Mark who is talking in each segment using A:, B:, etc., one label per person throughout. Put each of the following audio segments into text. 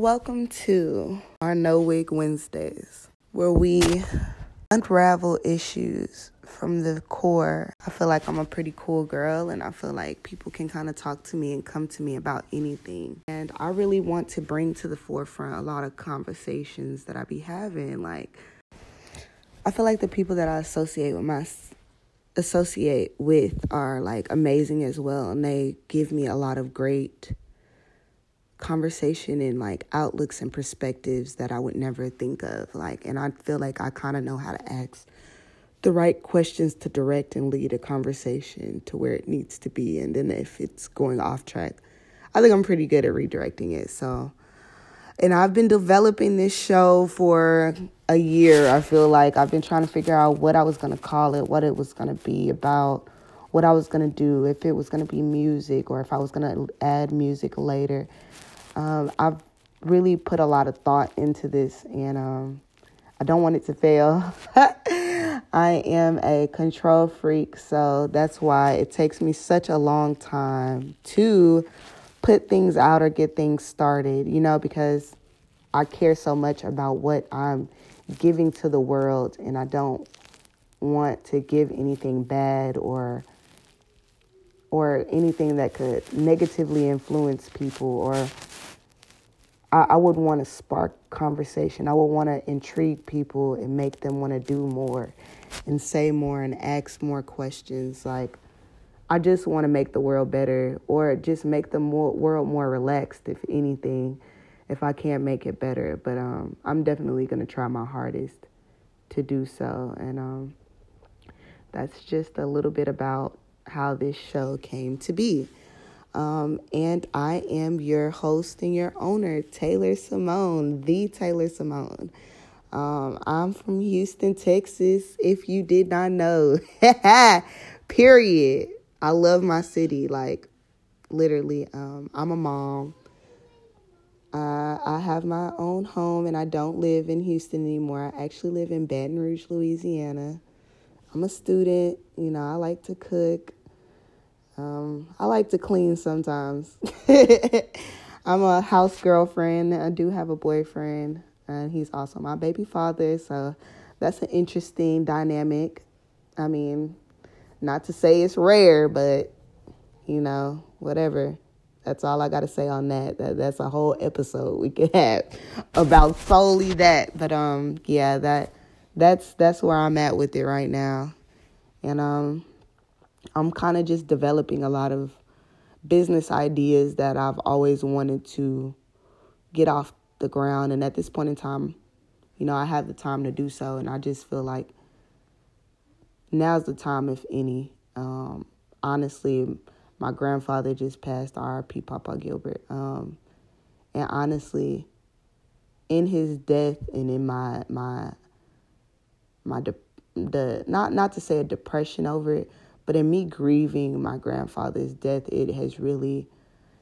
A: welcome to our No Wig Wednesdays, where we unravel issues from the core. I feel like I'm a pretty cool girl, and I feel like people can kind of talk to me and come to me about anything. And I really want to bring to the forefront a lot of conversations that I be having. Like, I feel like the people that I associate with my associate with are like amazing as well, and they give me a lot of great conversation and like outlooks and perspectives that I would never think of. Like, and I feel like I kind of know how to ask the right questions to direct and lead a conversation to where it needs to be. And then if it's going off track, I think I'm pretty good at redirecting it. So, and I've been developing this show for a year. I feel like I've been trying to figure out what I was going to call it, what it was going to be about, what I was going to do, if it was going to be music or if I was going to add music later. Um, I've really put a lot of thought into this and um, I don't want it to fail. I am a control freak, so that's why it takes me such a long time to put things out or get things started, you know, because I care so much about what I'm giving to the world and I don't want to give anything bad or or anything that could negatively influence people or I, I would want to spark conversation. I would want to intrigue people and make them want to do more and say more and ask more questions. Like, I just want to make the world better or just make the more, world more relaxed, if anything, if I can't make it better. But um, I'm definitely going to try my hardest to do so. And um, that's just a little bit about how this show came to be. Um, and I am your host and your owner, Taylor Simone, the Taylor Simone. Um, I'm from Houston, Texas, if you did not know. Period. I love my city. Like, literally, um, I'm a mom. Uh, I have my own home and I don't live in Houston anymore. I actually live in Baton Rouge, Louisiana. I'm a student. You know, I like to cook. Um, I like to clean sometimes. I'm a house girlfriend. I do have a boyfriend, and he's also my baby father. So that's an interesting dynamic. I mean, not to say it's rare, but you know, whatever. That's all I got to say on that. that. That's a whole episode we could have about solely that. But um, yeah, that that's that's where I'm at with it right now, and um, I'm kind of just developing a lot of business ideas that I've always wanted to get off the ground. And at this point in time, you know, I have the time to do so. And I just feel like now's the time, if any. Um, honestly, my grandfather just passed, R.I.P. Papa Gilbert. Um, and honestly, in his death and in my my my de- the not not to say a depression over it, but in me grieving my grandfather's death, it has really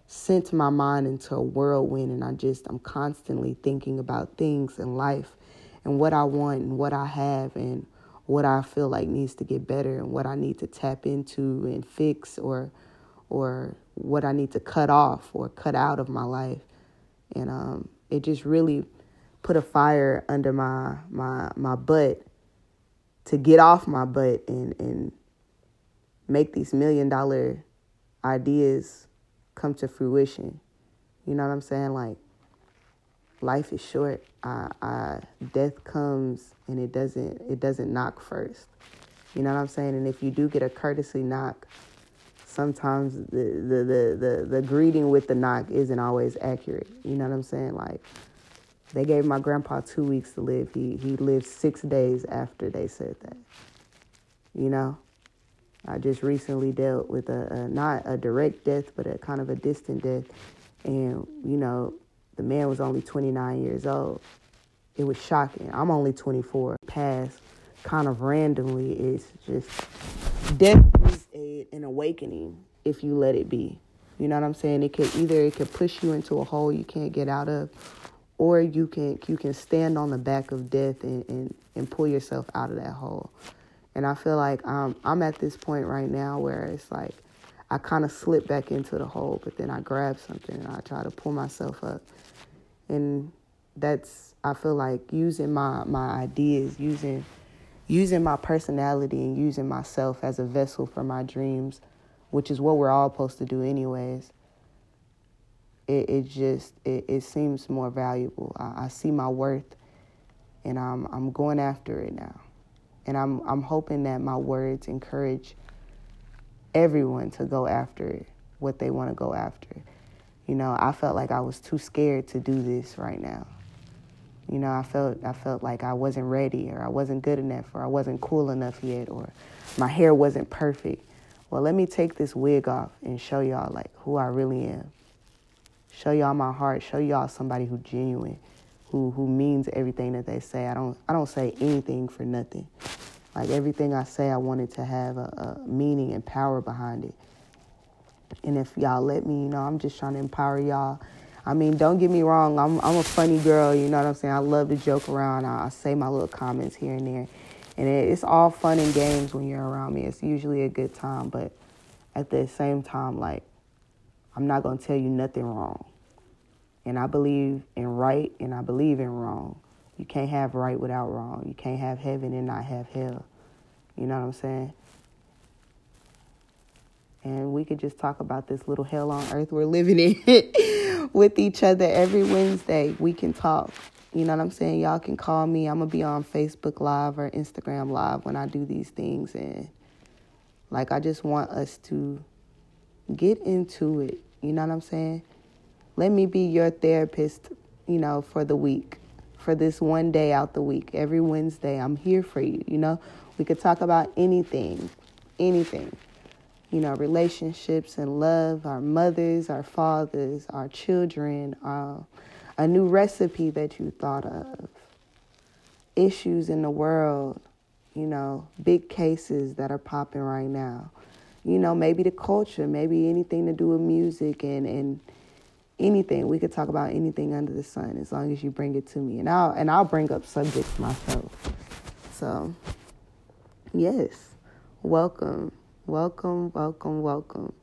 A: sent my mind into a whirlwind. And I just, I'm constantly thinking about things in life and what I want and what I have and what I feel like needs to get better and what I need to tap into and fix or or what I need to cut off or cut out of my life. And um, it just really put a fire under my my my butt to get off my butt and and make these million dollar ideas come to fruition. You know what I'm saying? Like life is short. I, I, death comes and it doesn't it doesn't knock first. You know what I'm saying? And if you do get a courtesy knock, sometimes the the the the, the greeting with the knock isn't always accurate. You know what I'm saying? Like they gave my grandpa two weeks to live. He he lived six days after they said that. You know? I just recently dealt with a, a, not a direct death, but a kind of a distant death, and you know, the man was only 29 years old. It was shocking. I'm only 24. Past kind of randomly It's just death is a, an awakening if you let it be. You know what I'm saying? It could either it could push you into a hole you can't get out of, or you can you can stand on the back of death and, and, and pull yourself out of that hole. And I feel like um, I'm at this point right now where it's like I kind of slip back into the hole, but then I grab something and I try to pull myself up. And that's I feel like using my my ideas, using using my personality and using myself as a vessel for my dreams, which is what we're all supposed to do anyways. It it just it, it seems more valuable. I, I see my worth and I'm I'm going after it now. And I'm I'm hoping that my words encourage everyone to go after what they want to go after. You know, I felt like I was too scared to do this right now. You know, I felt I felt like I wasn't ready or I wasn't good enough or I wasn't cool enough yet or my hair wasn't perfect. Well, let me take this wig off and show y'all like who I really am. Show y'all my heart, show y'all somebody who genuine, who who means everything that they say. I don't I don't say anything for nothing. Like everything I say, I wanted to have a, a meaning and power behind it. And if y'all let me, you know, I'm just trying to empower y'all. I mean, don't get me wrong. I'm I'm a funny girl. You know what I'm saying? I love to joke around. I, I say my little comments here and there, and it, it's all fun and games when you're around me. It's usually a good time, but at the same time, like I'm not gonna tell you nothing wrong. And I believe in right, and I believe in wrong. You can't have right without wrong. You can't have heaven and not have hell. You know what I'm saying? And we could just talk about this little hell on earth we're living in with each other every Wednesday. We can talk. You know what I'm saying? Y'all can call me. I'm going to be on Facebook Live or Instagram Live when I do these things. And like, I just want us to get into it. You know what I'm saying? Let me be your therapist, you know, for the week for this one day out the week. Every Wednesday, I'm here for you. You know, we could talk about anything, anything. You know, relationships and love, our mothers, our fathers, our children, uh, a new recipe that you thought of, issues in the world, you know, big cases that are popping right now. You know, maybe the culture, maybe anything to do with music and, and anything. We could talk about anything under the sun as long as you bring it to me. And I'll and I'll bring up subjects myself. So yes. Welcome. Welcome, welcome, welcome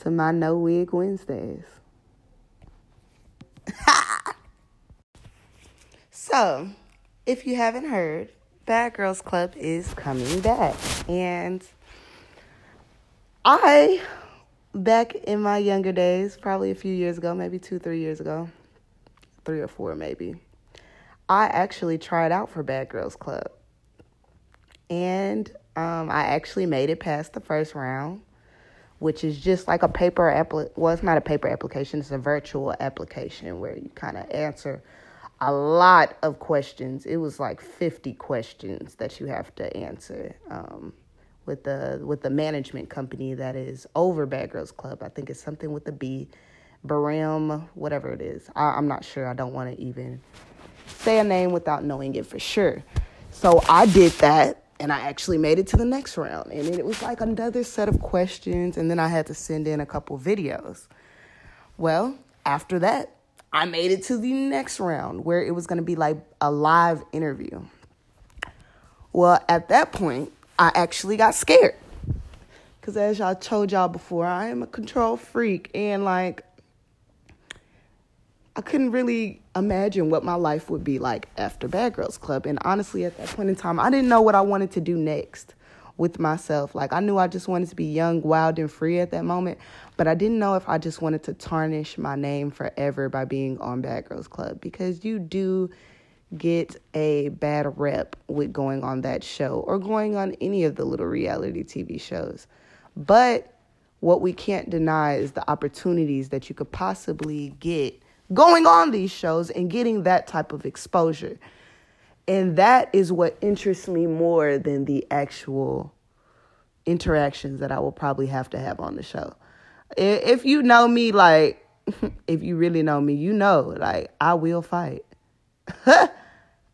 A: to my No Wig Wednesdays. so, if you haven't heard, Bad Girls Club is coming back. And I back in my younger days, probably a few years ago, maybe two, three years ago, three or four maybe, I actually tried out for Bad Girls Club. And um, I actually made it past the first round, which is just like a paper application. Well, it's not a paper application, it's a virtual application where you kind of answer a lot of questions. It was like 50 questions that you have to answer. Um, with the with the management company that is over Bad Girls Club. I think it's something with the B, Baram, whatever it is. I, I'm not sure. I don't want to even say a name without knowing it for sure. So I did that and I actually made it to the next round. And it was like another set of questions, and then I had to send in a couple videos. Well, after that, I made it to the next round where it was going to be like a live interview. Well, at that point, I actually got scared. Because as y'all told y'all before, I am a control freak. And like, I couldn't really imagine what my life would be like after Bad Girls Club. And honestly, at that point in time, I didn't know what I wanted to do next with myself. Like, I knew I just wanted to be young, wild, and free at that moment. But I didn't know if I just wanted to tarnish my name forever by being on Bad Girls Club. Because you do get a bad rep with going on that show or going on any of the little reality TV shows. But what we can't deny is the opportunities that you could possibly get going on these shows and getting that type of exposure. And that is what interests me more than the actual interactions that I will probably have to have on the show. If you know me, like, if you really know me, you know, like, I will fight.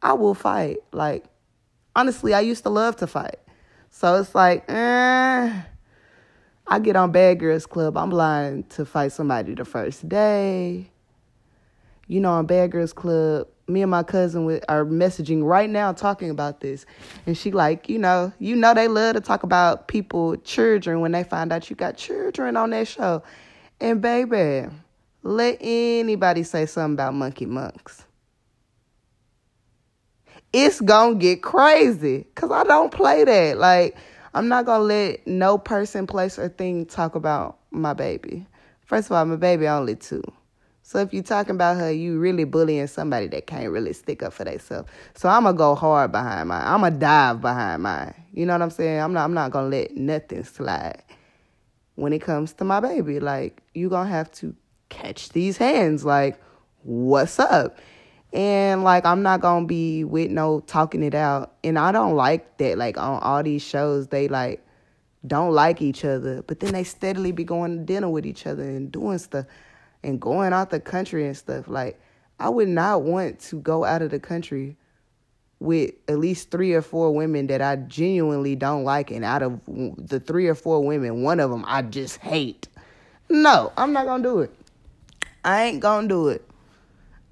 A: I will fight. Like, honestly, I used to love to fight. So it's like, eh, I get on Bad Girls Club. I'm blind to fight somebody the first day. You know, on Bad Girls Club, me and my cousin are messaging right now talking about this. And she like, you know, you know they love to talk about people, children, when they find out you got children on that show. And baby, Let anybody say something about monkey monks. It's gonna get crazy. Cause I don't play that. Like, I'm not gonna let no person, place, or thing talk about my baby. First of all, my baby only two. So if you're talking about her, you really bullying somebody that can't really stick up for themselves. So I'm gonna go hard behind mine. I'm gonna dive behind mine. You know what I'm saying? I'm not. I'm not gonna let nothing slide. When it comes to my baby, like you gonna have to catch these hands. Like, what's up? And like I'm not gonna be with no talking it out. And I don't like that. Like on all these shows, they like don't like each other, but then they steadily be going to dinner with each other and doing stuff and going out the country and stuff. Like, I would not want to go out of the country with at least three or four women that I genuinely don't like, and out of the three or four women, one of them I just hate. No, I'm not gonna do it. I ain't gonna do it.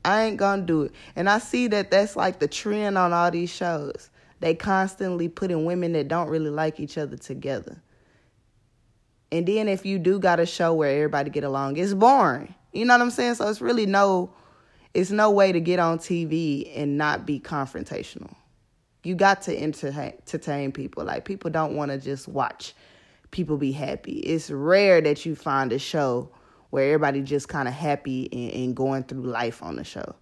A: I ain't gonna do it. And I see that that's like the trend on all these shows. They constantly putting women that don't really like each other together. And then if you do got a show where everybody get along, it's boring. You know what I'm saying? So it's really no it's no way to get on TV and not be confrontational. You got to entertain people. Like people don't want to just watch people be happy. It's rare that you find a show where everybody just kind of happy and, and going through life on the show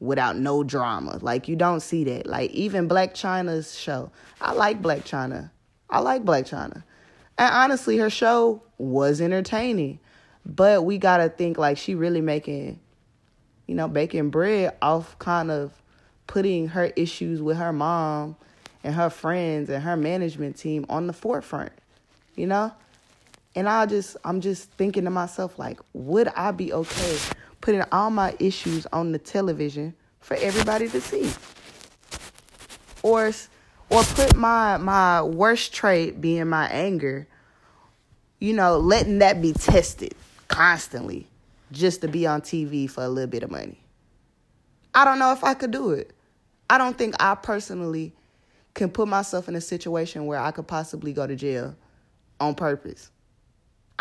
A: without no drama. Like you don't see that. Like even Blac Chyna's show. I like Blac Chyna. I like Blac Chyna. And honestly, her show was entertaining. But we gotta think like she really making, you know, baking bread off kind of putting her issues with her mom and her friends and her management team on the forefront, you know? And I just I'm just thinking to myself like, would I be okay putting all my issues on the television for everybody to see? Or or put my my worst trait being my anger, you know, letting that be tested constantly just to be on TV for a little bit of money. I don't know if I could do it. I don't think I personally can put myself in a situation where I could possibly go to jail on purpose.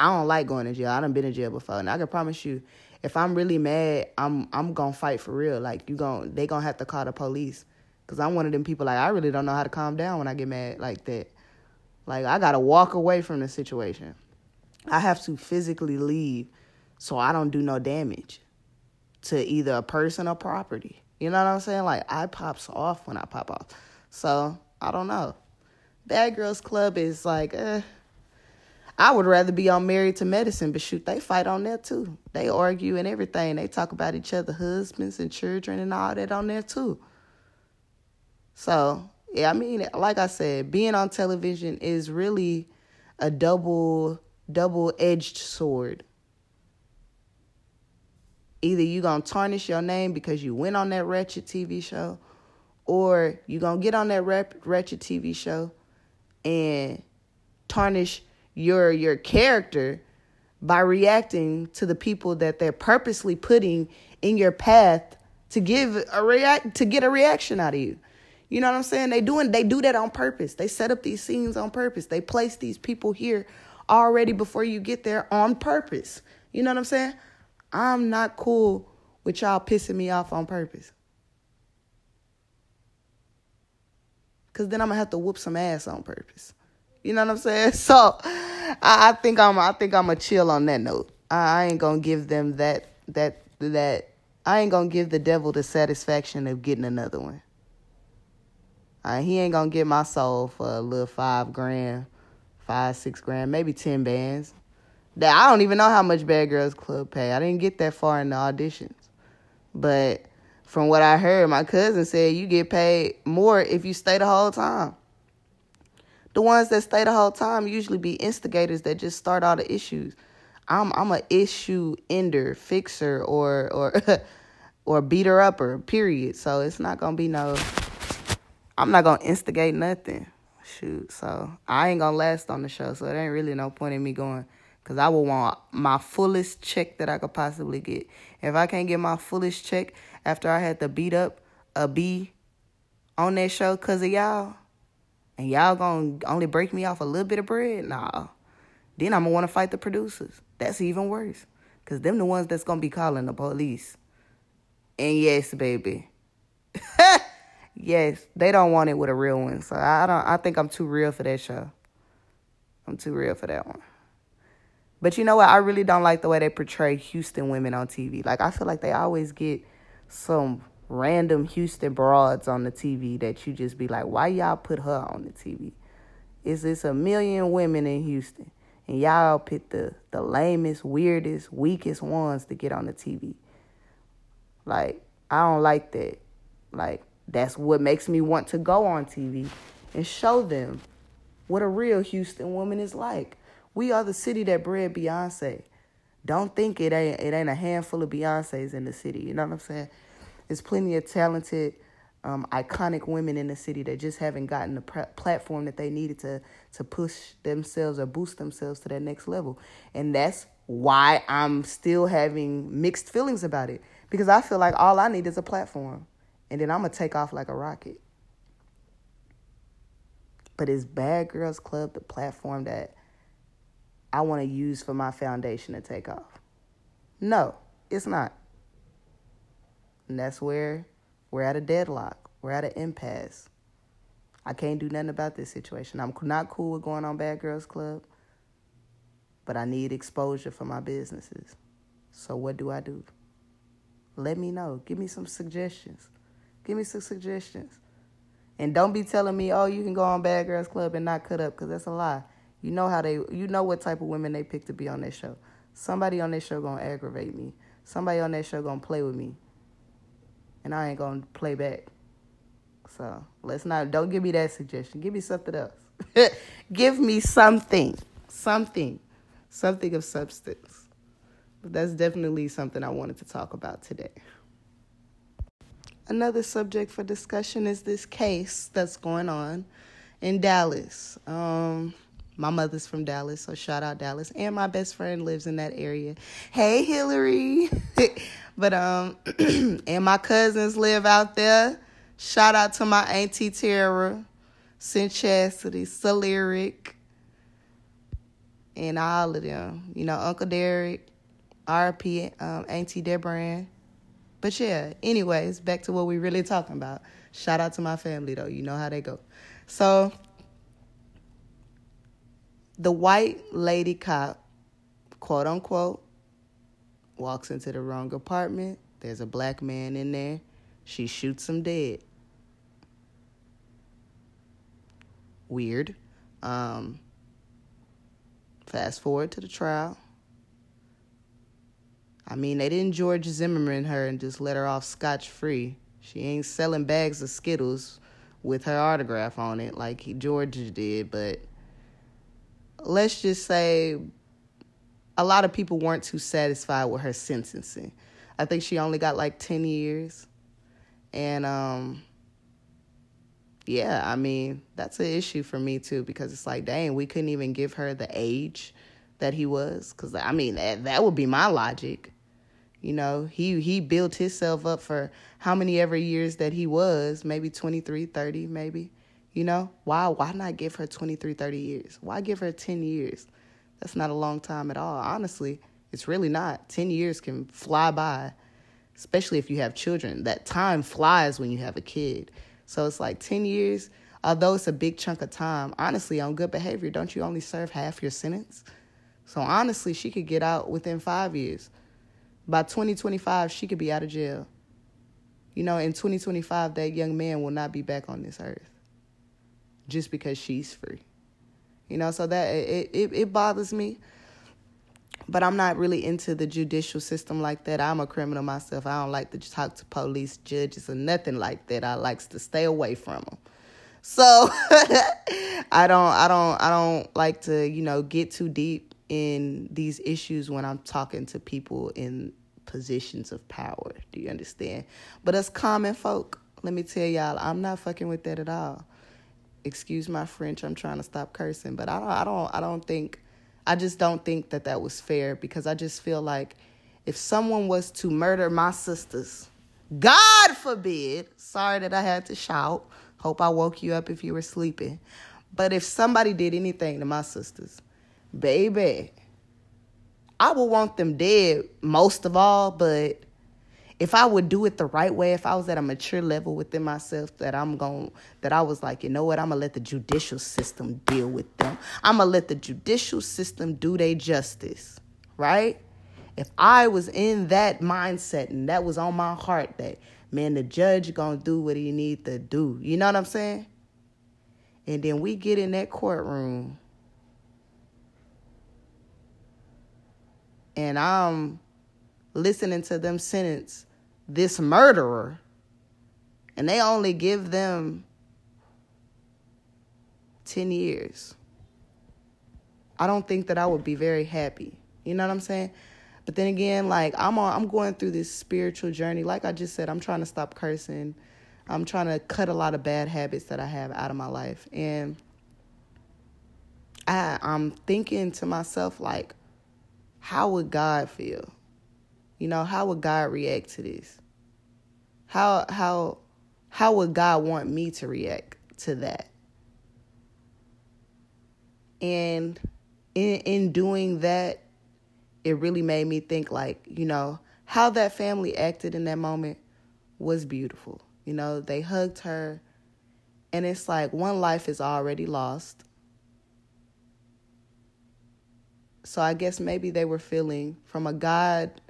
A: I don't like going to jail. I done been in jail before, and I can promise you, if I'm really mad, I'm I'm gonna fight for real. Like you going they gonna have to call the police, cause I'm one of them people. Like I really don't know how to calm down when I get mad like that. Like I gotta walk away from the situation. I have to physically leave so I don't do no damage to either a person or property. You know what I'm saying? Like I pops off when I pop off. So I don't know. Bad Girls Club is like, eh. I would rather be on Married to Medicine, but shoot, they fight on there too. They argue and everything. They talk about each other, husbands and children and all that on there too. So, yeah, I mean, like I said, being on television is really a double double edged sword. Either you gonna tarnish your name because you went on that wretched TV show, or you gonna get on that wretched TV show and tarnish your your character by reacting to the people that they're purposely putting in your path to give a react to get a reaction out of you. You know what I'm saying? They doing they do that on purpose. They set up these scenes on purpose. They place these people here already before you get there on purpose. You know what I'm saying? I'm not cool with y'all pissing me off on purpose. Cause then I'm gonna have to whoop some ass on purpose. You know what I'm saying? So I, think I'm I think I'm a chill on that note. I, I ain't gonna give them that that that I ain't gonna give the devil the satisfaction of getting another one. Uh, he ain't gonna get my soul for a little five grand five, six grand, maybe ten bands. That I don't even know how much Bad Girls Club pay. I didn't get that far in the auditions. But from what I heard, my cousin said you get paid more if you stay the whole time. The ones that stay the whole time usually be instigators that just start all the issues. I'm I'm a issue ender, fixer, or or or beater upper. Period. So it's not gonna be no. I'm not gonna instigate nothing shoot. So I ain't gonna last on the show. So it ain't really no point in me going. Cause I will want my fullest check that I could possibly get. If I can't get my fullest check after I had to beat up a B on that show cause of y'all, and y'all gonna only break me off a little bit of bread, nah. Then I'm gonna wanna fight the producers. That's even worse. Cause them the ones that's gonna be calling the police. And yes, baby. yes, they don't want it with a real one. So I don't I think I'm too real for that show. I'm too real for that one. But you know what? I really don't like the way they portray Houston women on TV. Like I feel like they always get some random Houston broads on the TV that you just be like, why y'all put her on the TV? Is this a million women in Houston? And y'all pick the, the lamest, weirdest, weakest ones to get on the TV. Like, I don't like that. Like, that's what makes me want to go on TV and show them what a real Houston woman is like. We are the city that bred Beyonce. Don't think it ain't it ain't a handful of Beyonces in the city. You know what I'm saying? There's plenty of talented, um, iconic women in the city that just haven't gotten the pr- platform that they needed to to push themselves or boost themselves to that next level. And that's why I'm still having mixed feelings about it because I feel like all I need is a platform, and then I'm gonna take off like a rocket. But is Bad Girls Club the platform that I want to use for my foundation to take off? No, it's not. And that's where we're at a deadlock. We're at an impasse. I can't do nothing about this situation. I'm not cool with going on Bad Girls Club, but I need exposure for my businesses. So what do I do? Let me know. Give me some suggestions. Give me some suggestions. And don't be telling me, oh, you can go on Bad Girls Club and not cut up, because that's a lie. You know how they, you know what type of women they pick to be on their show. Somebody on their show gonna aggravate me. Somebody on their show gonna play with me, and I ain't gonna play back. So let's not. Don't give me that suggestion. Give me something else. give me something, something, something of substance. But that's definitely something I wanted to talk about today. Another subject for discussion is this case that's going on in Dallas. Um, my mother's from Dallas, so shout out Dallas. And my best friend lives in that area. Hey Hillary. but um and my cousins live out there. Shout out to my auntie Tara, St. Chastity, Solyric, and all of them. You know, Uncle Derek, RP, um, Auntie Debran. But yeah, anyways, back to what we really talking about. Shout out to my family though. You know how they go. So the white lady cop, quote unquote, walks into the wrong apartment. There's a black man in there. She shoots him dead. Weird. Um, fast forward to the trial. I mean, they didn't George Zimmerman her and just let her off scotch free. She ain't selling bags of Skittles with her autograph on it like George did, but let's just say a lot of people weren't too satisfied with her sentencing. I think she only got like 10 years. And um yeah, I mean, that's an issue for me too because it's like, dang, we couldn't even give her the age that he was cuz I mean, that, that would be my logic. You know, he he built himself up for how many ever years that he was, maybe 23, 30 maybe. You know, why why not give her 23, 30 years? Why give her 10 years? That's not a long time at all. Honestly, it's really not. 10 years can fly by, especially if you have children. That time flies when you have a kid. So it's like 10 years, although it's a big chunk of time, honestly, on good behavior, don't you only serve half your sentence? So honestly, she could get out within five years. By 2025, she could be out of jail. You know, in 2025, that young man will not be back on this earth just because she's free. You know, so that it, it, it bothers me. But I'm not really into the judicial system like that. I'm a criminal myself. I don't like to talk to police, judges, or nothing like that. I likes to stay away from them. So I don't, I don't, I don't like to, you know, get too deep in these issues when I'm talking to people in positions of power. Do you understand? But as common folk, let me tell y'all, I'm not fucking with that at all excuse my French. I'm trying to stop cursing, but I don't. I don't. I don't think. I just don't think that that was fair because I just feel like if someone was to murder my sisters, God forbid. Sorry that I had to shout. Hope I woke you up if you were sleeping. But if somebody did anything to my sisters, baby, I would want them dead most of all, but if I would do it the right way, if I was at a mature level within myself, that I'm going, that I was like, you know what, I'm gonna let the judicial system deal with them. I'm gonna let the judicial system do their justice, right? If I was in that mindset and that was on my heart, that man, the judge gonna do what he need to do. You know what I'm saying? And then we get in that courtroom, and I'm listening to them sentence this murderer and they only give them 10 years. I don't think that I would be very happy. You know what I'm saying? But then again, like I'm on I'm going through this spiritual journey. Like I just said, I'm trying to stop cursing. I'm trying to cut a lot of bad habits that I have out of my life. And I I'm thinking to myself like how would God feel? You know, how would God react to this? How how how would God want me to react to that? And in in doing that, it really made me think like, you know, how that family acted in that moment was beautiful. You know, they hugged her and it's like one life is already lost. So I guess maybe they were feeling from a God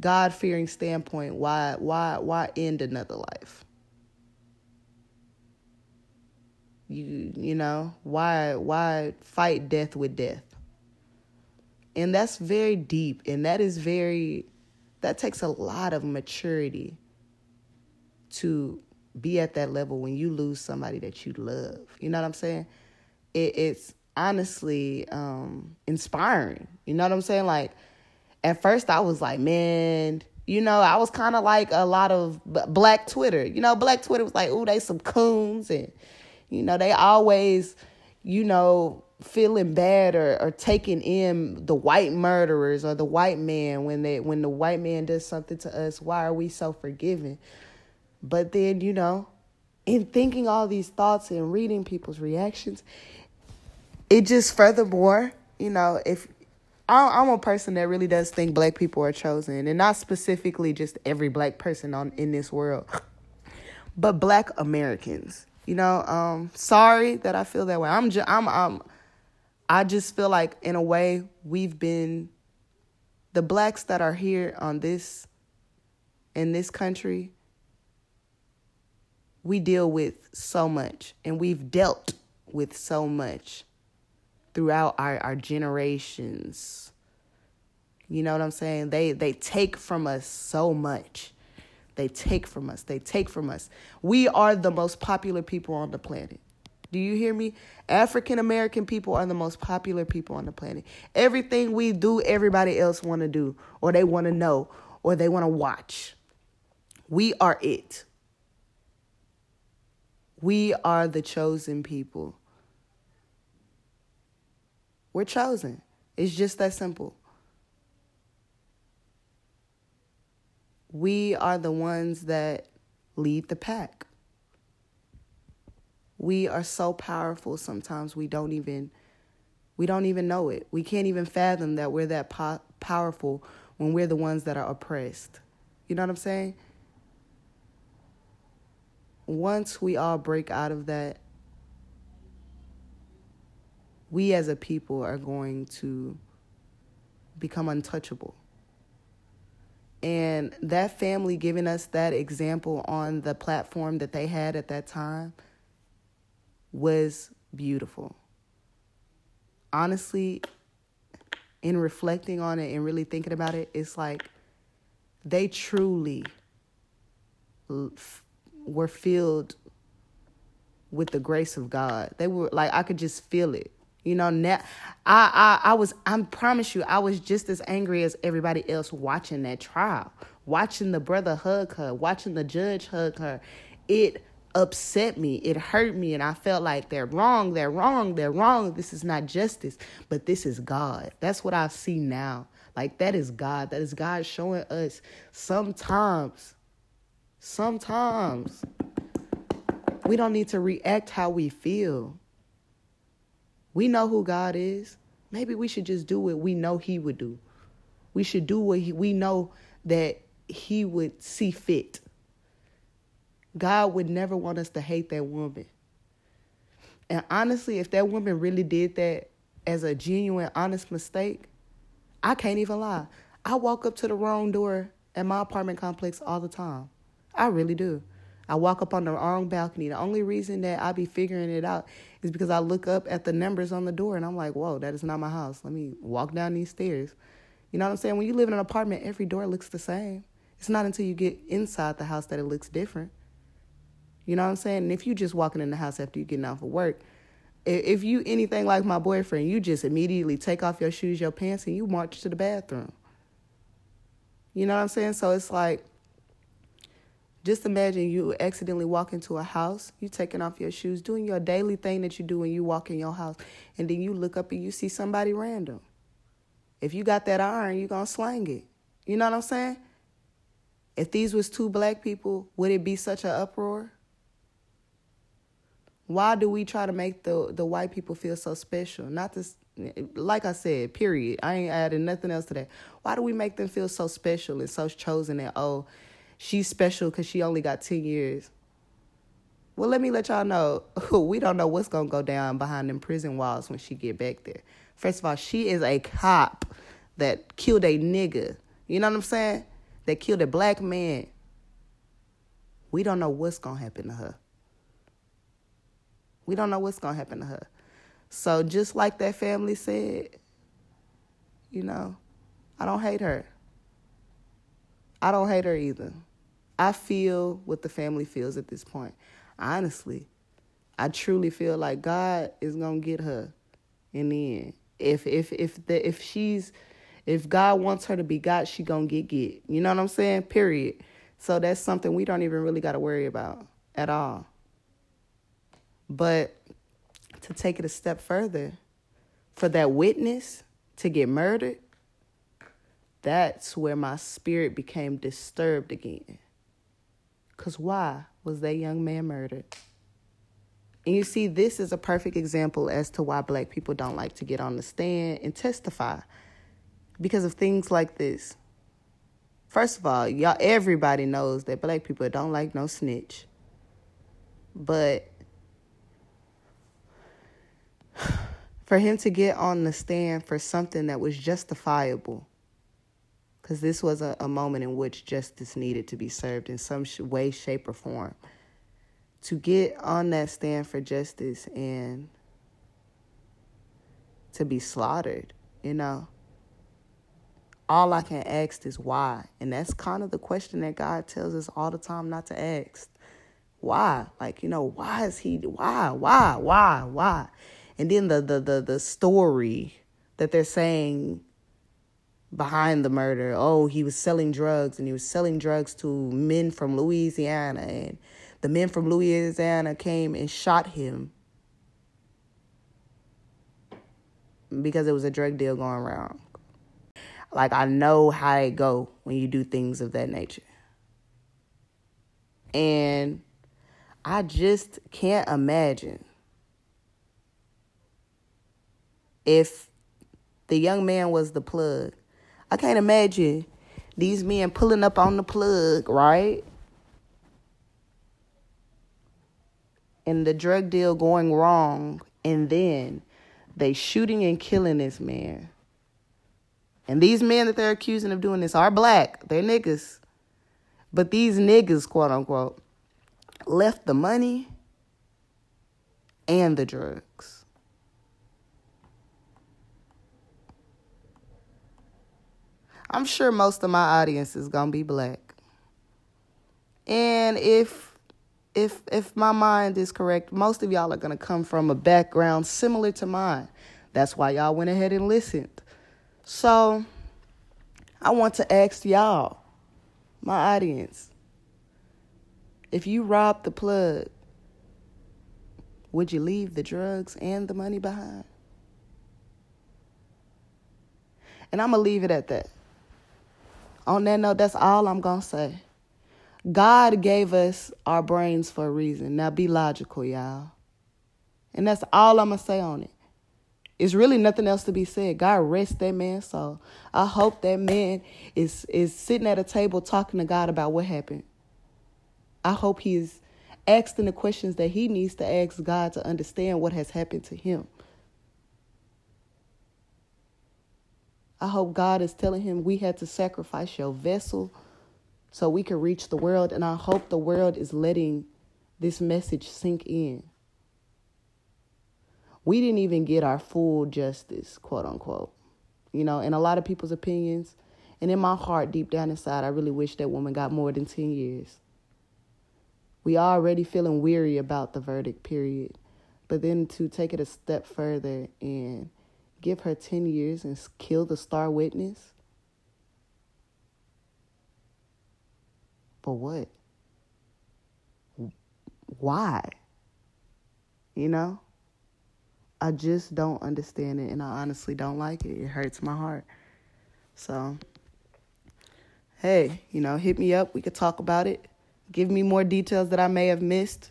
A: God fearing standpoint, why why why end another life? You you know, why why fight death with death? And that's very deep and that is very that takes a lot of maturity to be at that level when you lose somebody that you love. You know what I'm saying? It, it's honestly um, inspiring. You know what I'm saying? Like at first I was like, man, you know, I was kind of like a lot of black Twitter. You know, black Twitter was like, ooh, they some coons. And, you know, they always, you know, feeling bad or, or taking in the white murderers or the white man when they when the white man does something to us. Why are we so forgiving? But then, you know, in thinking all these thoughts and reading people's reactions, it just furthermore, you know, if I'm a person that really does think black people are chosen, and not specifically just every black person on in this world, but black Americans. You know, um, sorry that I feel that way. I'm just, I'm, I'm, I just feel like in a way we've been, the blacks that are here on this, in this country, we deal with so much, and we've dealt with so much throughout our, our generations. You know what I'm saying? They they take from us so much. They take from us. They take from us. We are the most popular people on the planet. Do you hear me? African American people are the most popular people on the planet. Everything we do, everybody else want to do, or they want to know, or they want to watch. We are it. We are the chosen people. We're chosen. It's just that simple. We are the ones that lead the pack. We are so powerful sometimes we don't even we don't even know it. We can't even fathom that we're that po- powerful when we're the ones that are oppressed. You know what I'm saying? Once we all break out of that we as a people are going to become untouchable. And that family giving us that example on the platform that they had at that time was beautiful. Honestly, in reflecting on it and really thinking about it, it's like they truly were filled with the grace of God. They were like I could just feel it. You know, now I, I I was I promise you I was just as angry as everybody else watching that trial, watching the brother hug her, watching the judge hug her. It upset me. It hurt me and I felt like they're wrong, they're wrong, they're wrong. This is not justice, but this is God. That's what I see now. Like that is God. That is God showing us sometimes sometimes we don't need to react how we feel. We know who God is. Maybe we should just do what we know He would do. We should do what he, we know that he would see fit. God would never want us to hate that woman. And honestly, if that woman really did that as a genuine, honest mistake, I can't even lie. I walk up to the wrong door at my apartment complex all the time. I really do. I walk up on the wrong balcony. The only reason that I be figuring it out is because I look up at the numbers on the door and I'm like, whoa, that is not my house. Let me walk down these stairs. You know what I'm saying? When you live in an apartment, every door looks the same. It's not until you get inside the house that it looks different. You know what I'm saying? And if you just walking in the house after you getting off of work, if you anything like my boyfriend, you just immediately take off your shoes, your pants, and you march to the bathroom. You know what I'm saying? So it's like, just imagine you accidentally walk into a house, you taking off your shoes, doing your daily thing that you do when you walk in your house, and then you look up and you see somebody random. If you got that iron, you gonna slang it. You know what I'm saying? If these was two black people, would it be such an uproar? Why do we try to make the the white people feel so special? Not this, like I said, period. I ain't adding nothing else to that. Why do we make them feel so special and so chosen and oh, she's special because she only got ten years? Well, let me let y'all know. We don't know what's gonna go down behind them prison walls when she get back there. First of all, she is a cop that killed a nigga. You know what I'm saying? That killed a black man. We don't know what's gonna happen to her. We don't know what's going to happen to her. So just like that family said, you know, I don't hate her. I don't hate her either. I feel what the family feels at this point. Honestly, I truly feel like God is gonna get her in the end. If if if the if she's if God wants her to be God, she gonna get get. You know what I'm saying? Period. So that's something we don't even really gotta worry about at all. But to take it a step further, for that witness to get murdered, that's where my spirit became disturbed again. Because why was that young man murdered? And you see, this is a perfect example as to why black people don't like to get on the stand and testify because of things like this. First of all, y'all everybody knows that black people don't like no snitch. But for him to get on the stand for something that was justifiable, because this was a, a, moment in which justice needed to be served in some sh- way, shape, or form. To get on that stand for justice and to be slaughtered, you know. All I can ask is why. And that's kind of the question that God tells us all the time not to ask. Why? Like, you know, why is he, why, why, why, why? and then the the the, the story that they're saying behind the murder oh he was selling drugs and he was selling drugs to men from louisiana and the men from louisiana came and shot him because it was a drug deal going around like i know how it go when you do things of that nature and i just can't imagine if the young man was the plug. I can't imagine these men pulling up on the plug, right? And the drug deal going wrong, and then they shooting and killing this man. And these men that they're accusing of doing this are black. They're niggas. But these niggas, quote unquote, left the money and the drugs. I'm sure most of my audience is gonna be black. And if if if my mind is correct, most of y'all are gonna come from a background similar to mine. That's why y'all went ahead and listened. So I want to ask y'all, my audience, if you robbed the plug, would you leave the drugs and the money behind? And I'm going to leave it at that. On that note, that's all I'm going to say. God gave us our brains for a reason. Now be logical, y'all. And that's all I'm going to say on it. It's really nothing else to be said. God rest that man. So I hope that man is is sitting at a table talking to God about what happened. I hope he is asking the questions that he needs to ask God to understand what has happened to him. I hope God is telling him we had to sacrifice your vessel so we can reach the world. And I hope the world is letting this message sink in we didn't even get our full justice, quote unquote. You know, in a lot of people's opinions, and in my heart, deep down inside, I really wish that woman got more than 10 years. We are already feeling weary about the verdict, period. But then to take it a step further and give her 10 years and kill the star witness? For what? Why? You know? I just don't understand it and I honestly don't like it. It hurts my heart. So, hey, you know, hit me up. We could talk about it. Give me more details that I may have missed.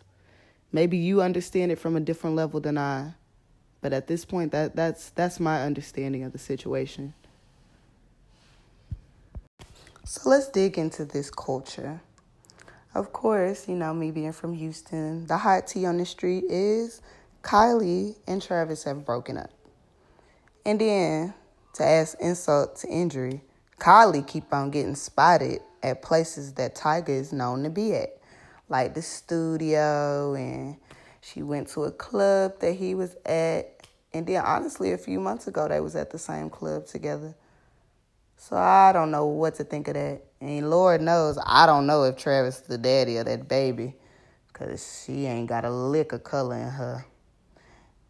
A: Maybe you understand it from a different level than I. But at this point that that's that's my understanding of the situation. So let's dig into this culture. Of course, you know, me being from Houston, the hot tea on the street is Kylie and Travis have broken up. And then, to add insult to injury, Kylie keep on getting spotted at places that Tyga is known to be at, like the studio, and she went to a club that he was at. And then, honestly, a few months ago, they was at the same club together. So I don't know what to think of that. And Lord knows, I don't know if Travis is the daddy of that baby, cause she ain't got a lick of color in her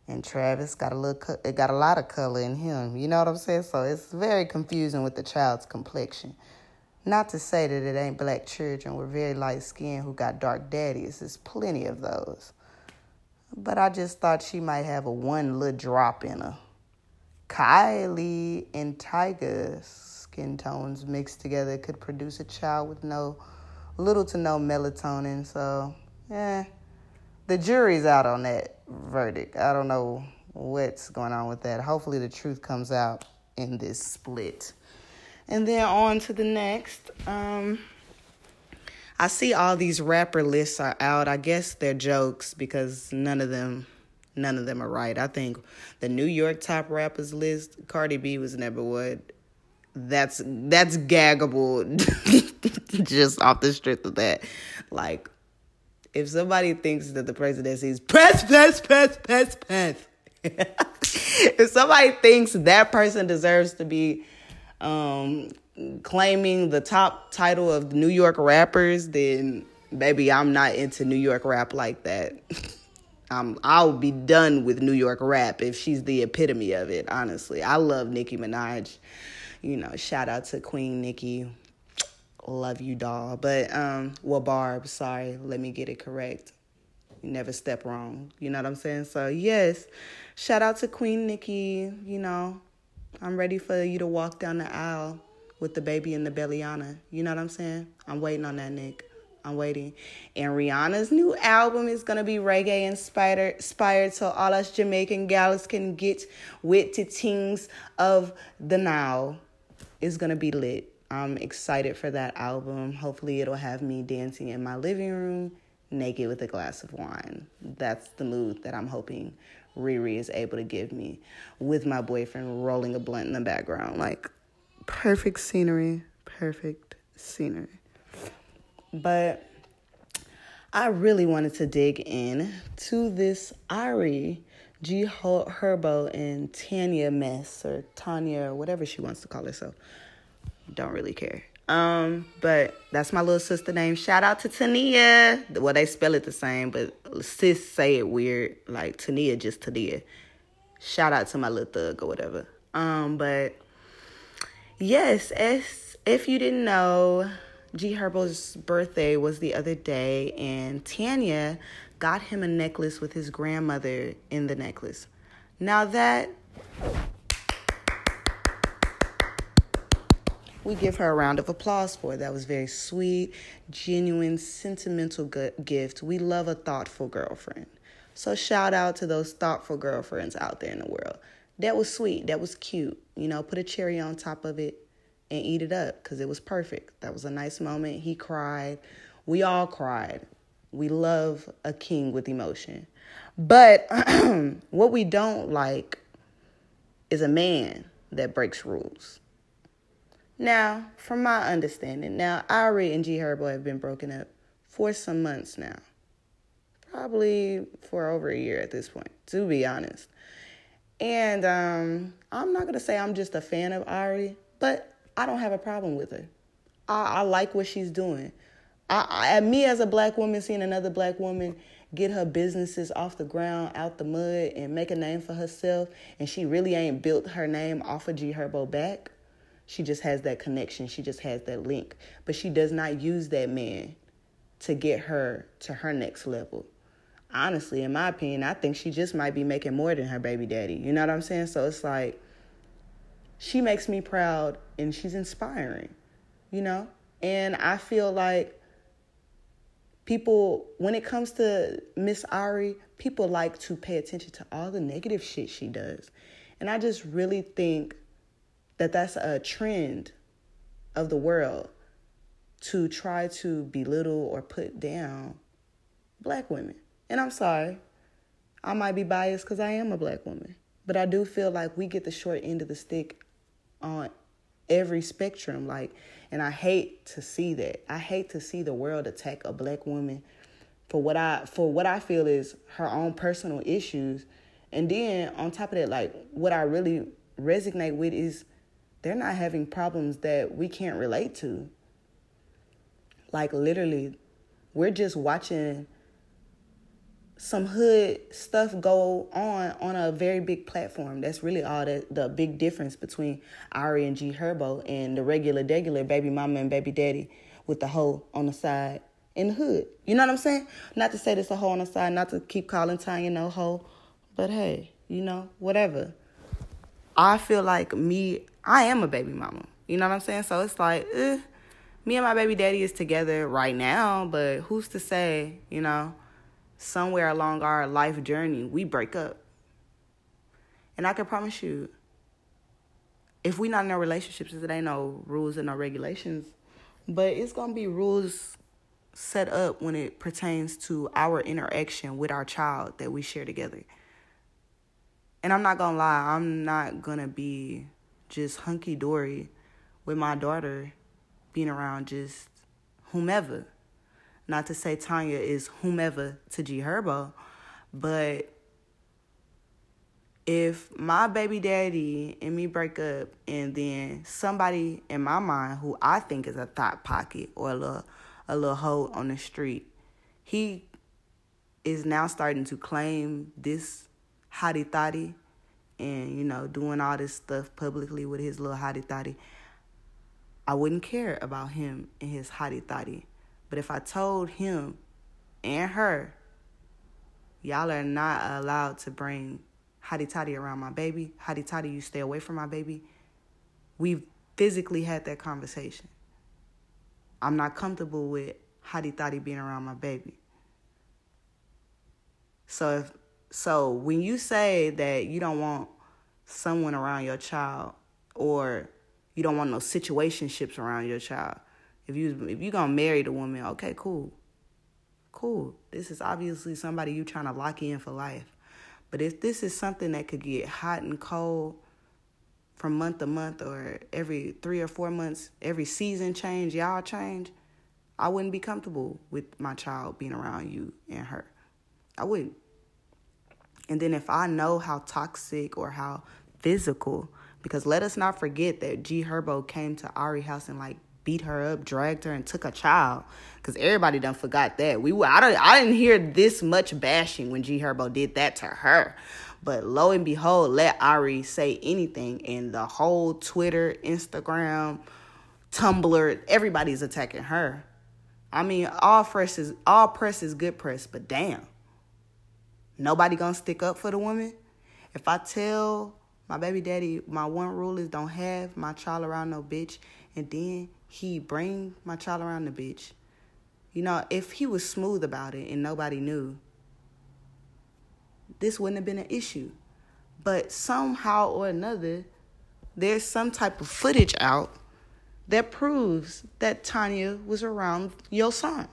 A: and Travis got a little, it got a lot of color in him. You know what I'm saying? So it's very confusing with the child's complexion. Not to say that it ain't black children with very light skin who got dark daddies. There's plenty of those. But I just thought she might have a one little drop in her. Kylie and Tyga's skin tones mixed together could produce a child with no little to no melatonin. So, yeah, the jury's out on that verdict. I don't know what's going on with that. Hopefully, the truth comes out in this split. And then on to the next. Um, I see all these rapper lists are out. I guess they're jokes because none of them none of them are right. I think the New York top rappers list, Cardi B was never what. That's that's gaggable just off the strength of that. Like if somebody thinks that the presidency is press, press, press, press, press, if somebody thinks that person deserves to be um, claiming the top title of New York rappers, then baby, I'm not into New York rap like that. um, I'll be done with New York rap if she's the epitome of it. Honestly, I love Nicki Minaj. You know, shout out to Queen Nicki love you, doll. But um, well, Barb, sorry, let me get it correct. You never step wrong. You know what I'm saying? So yes, shout out to Queen Nicki. You know, I'm ready for you to walk down the aisle with the baby in the bellyana. You know what I'm saying? I'm waiting on that, Nick. I'm waiting. And Rihanna's new album is gonna be reggae inspired, inspired so all us Jamaican gals can get with the things of the now. It's gonna be lit. I'm excited for that album. Hopefully, it'll have me dancing in my living room naked with a glass of wine. That's the mood that I'm hoping Riri is able to give me with my boyfriend rolling a blunt in the background. Like, perfect scenery, perfect scenery. But I really wanted to dig in to this Ari G Herbo and Tanya mess or Tanya or whatever she wants to call herself don't really care. Um, but that's my little sister name. Shout out to Tania. Well, they spell it the same, but sis say it weird, like Tania, just Tania. Shout out to my little thug or whatever. Um, but yes, as if you didn't know, G Herbo's birthday was the other day, and Tanya got him a necklace with his grandmother in the necklace. Now that we give her a round of applause for. That was very sweet, genuine, sentimental gift. We love a thoughtful girlfriend. So shout out to those thoughtful girlfriends out there in the world. That was sweet. That was cute. You know, put a cherry on top of it and eat it up because it was perfect. That was a nice moment. He cried. We all cried. We love a king with emotion. But what we don't like is a man that breaks rules. Now, from my understanding, now Ari and G Herbo have been broken up for some months now. Probably for over a year at this point, to be honest. And um, I'm not gonna say I'm just a fan of Ari, but I don't have a problem with her. I, I like what she's doing. I, I, me as a black woman, seeing another black woman get her businesses off the ground, out the mud, and make a name for herself, and she really ain't built her name off of G Herbo back. She just has that connection. She just has that link. But she does not use that man to get her to her next level. Honestly, in my opinion, I think she just might be making more than her baby daddy. You know what I'm saying? So it's like she makes me proud and she's inspiring, you know? And I feel like people, when it comes to Miss Ari, people like to pay attention to all the negative shit she does. And I just really think that that's a trend of the world to try to belittle or put down black women. And I'm sorry, I might be biased because I am a black woman. But I do feel like we get the short end of the stick on every spectrum. Like, and I hate to see that. I hate to see the world attack a black woman for what I for what I feel is her own personal issues. And then on top of that, like what I really resonate with is they're not having problems that we can't relate to. Like literally, we're just watching some hood stuff go on on a very big platform. That's really all the, the big difference between Ari and G Herbo and the regular, regular baby mama and baby daddy with the hoe on the side in the hood. You know what I'm saying? Not to say this a hoe on the side, not to keep calling Tanya no hoe, but hey, you know, whatever. I feel like me, I am a baby mama. You know what I'm saying? So it's like, eh, me and my baby daddy is together right now, but who's to say, you know? Somewhere along our life journey, we break up. And I can promise you, if we're not in a relationships, there ain't no rules and no regulations, but it's gonna be rules set up when it pertains to our interaction with our child that we share together. And I'm not gonna lie, I'm not gonna be just hunky dory with my daughter being around just whomever. Not to say Tanya is whomever to G Herbo, but if my baby daddy and me break up and then somebody in my mind who I think is a thought pocket or a little a little hoe on the street, he is now starting to claim this hottie thotty and you know doing all this stuff publicly with his little hottie thotty. I wouldn't care about him and his hottie thotty. But if I told him and her, y'all are not allowed to bring hottie toddy around my baby, hottie toddy, you stay away from my baby, we've physically had that conversation. I'm not comfortable with hottie toddy being around my baby. So if so when you say that you don't want someone around your child or you don't want no situationships around your child, if you if you gonna marry the woman, okay, cool, cool. This is obviously somebody you trying to lock in for life. But if this is something that could get hot and cold from month to month or every three or four months, every season change, y'all change, I wouldn't be comfortable with my child being around you and her. I wouldn't. And then if I know how toxic or how physical, because let us not forget that G Herbo came to Ari house and like beat her up, dragged her, and took a child. Cause everybody done forgot that. We I don't I didn't hear this much bashing when G Herbo did that to her. But lo and behold, let Ari say anything, and the whole Twitter, Instagram, Tumblr, everybody's attacking her. I mean, all press is all press is good press, but damn, nobody gonna stick up for the woman. If I tell my baby daddy my one rule is don't have my child around no bitch, and then he bring my child around the bitch. You know, if he was smooth about it and nobody knew, this wouldn't have been an issue. But somehow or another, there's some type of footage out that proves that Tanya was around your son.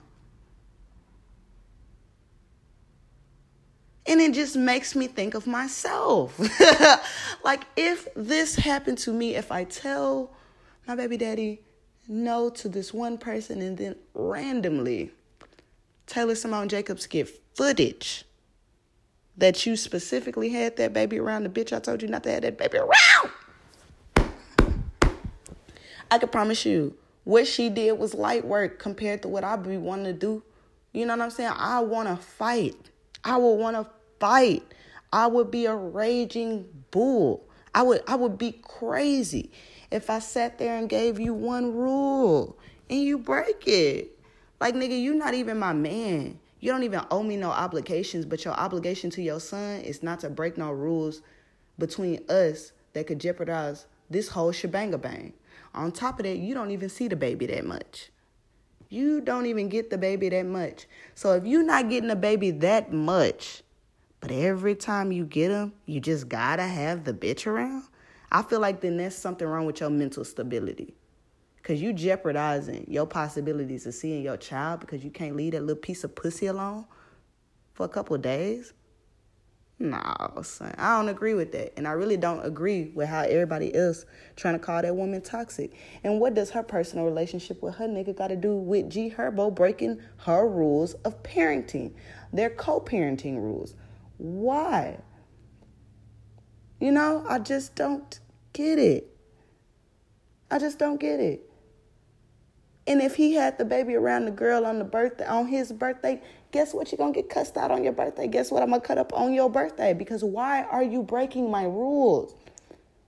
A: And it just makes me think of myself. like, if this happened to me, if I tell my baby daddy no to this one person and then randomly Taylor Simone Jacobs get footage that you specifically had that baby around the bitch I told you not to have that baby around. I can promise you, what she did was light work compared to what I be wanting to do. You know what I'm saying? I want to fight. I would want to fight. I would be a raging bull. I would I would be crazy if I sat there and gave you one rule and you break it. Like nigga, you not even my man. You don't even owe me no obligations, but your obligation to your son is not to break no rules between us that could jeopardize this whole shebang bang. On top of that, you don't even see the baby that much. You don't even get the baby that much. So if you're not getting the baby that much, but every time you get him, you just gotta have the bitch around. I feel like then there's something wrong with your mental stability. Cause you jeopardizing your possibilities of seeing your child because you can't leave that little piece of pussy alone for a couple days. No, son, I don't agree with that. And I really don't agree with how everybody else trying to call that woman toxic. And what does her personal relationship with her nigga got to do with G Herbo breaking her rules of parenting, their co parenting rules? Why? You know, I just don't get it. I just don't get it. And if he had the baby around the girl on the birthday on his birthday, guess what? You're gonna get cussed out on your birthday. Guess what? I'm gonna cut up on your birthday because why are you breaking my rules?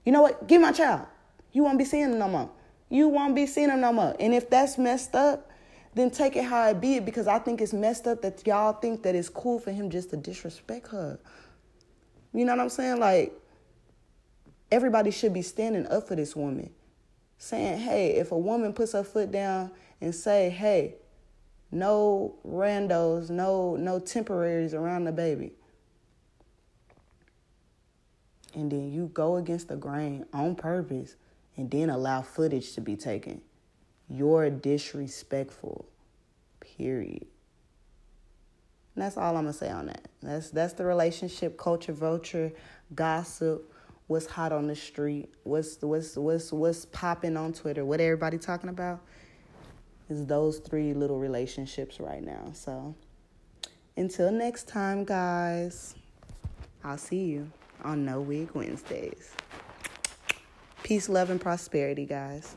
A: You know what? Give my child. You won't be seeing him no more. You won't be seeing him no more. And if that's messed up, then take it how it be because I think it's messed up that y'all think that it's cool for him just to disrespect her. You know what I'm saying? Like, everybody should be standing up for this woman. Saying, hey, if a woman puts her foot down and say, hey, no randos, no no temporaries around the baby. And then you go against the grain on purpose and then allow footage to be taken. You're disrespectful. Period. And that's all I'm gonna say on that. That's that's the relationship culture vulture gossip. What's hot on the street? What's what's what's what's popping on Twitter? What everybody talking about? Is those three little relationships right now. So until next time, guys. I'll see you on No Wig Wednesdays. Peace, love, and prosperity, guys.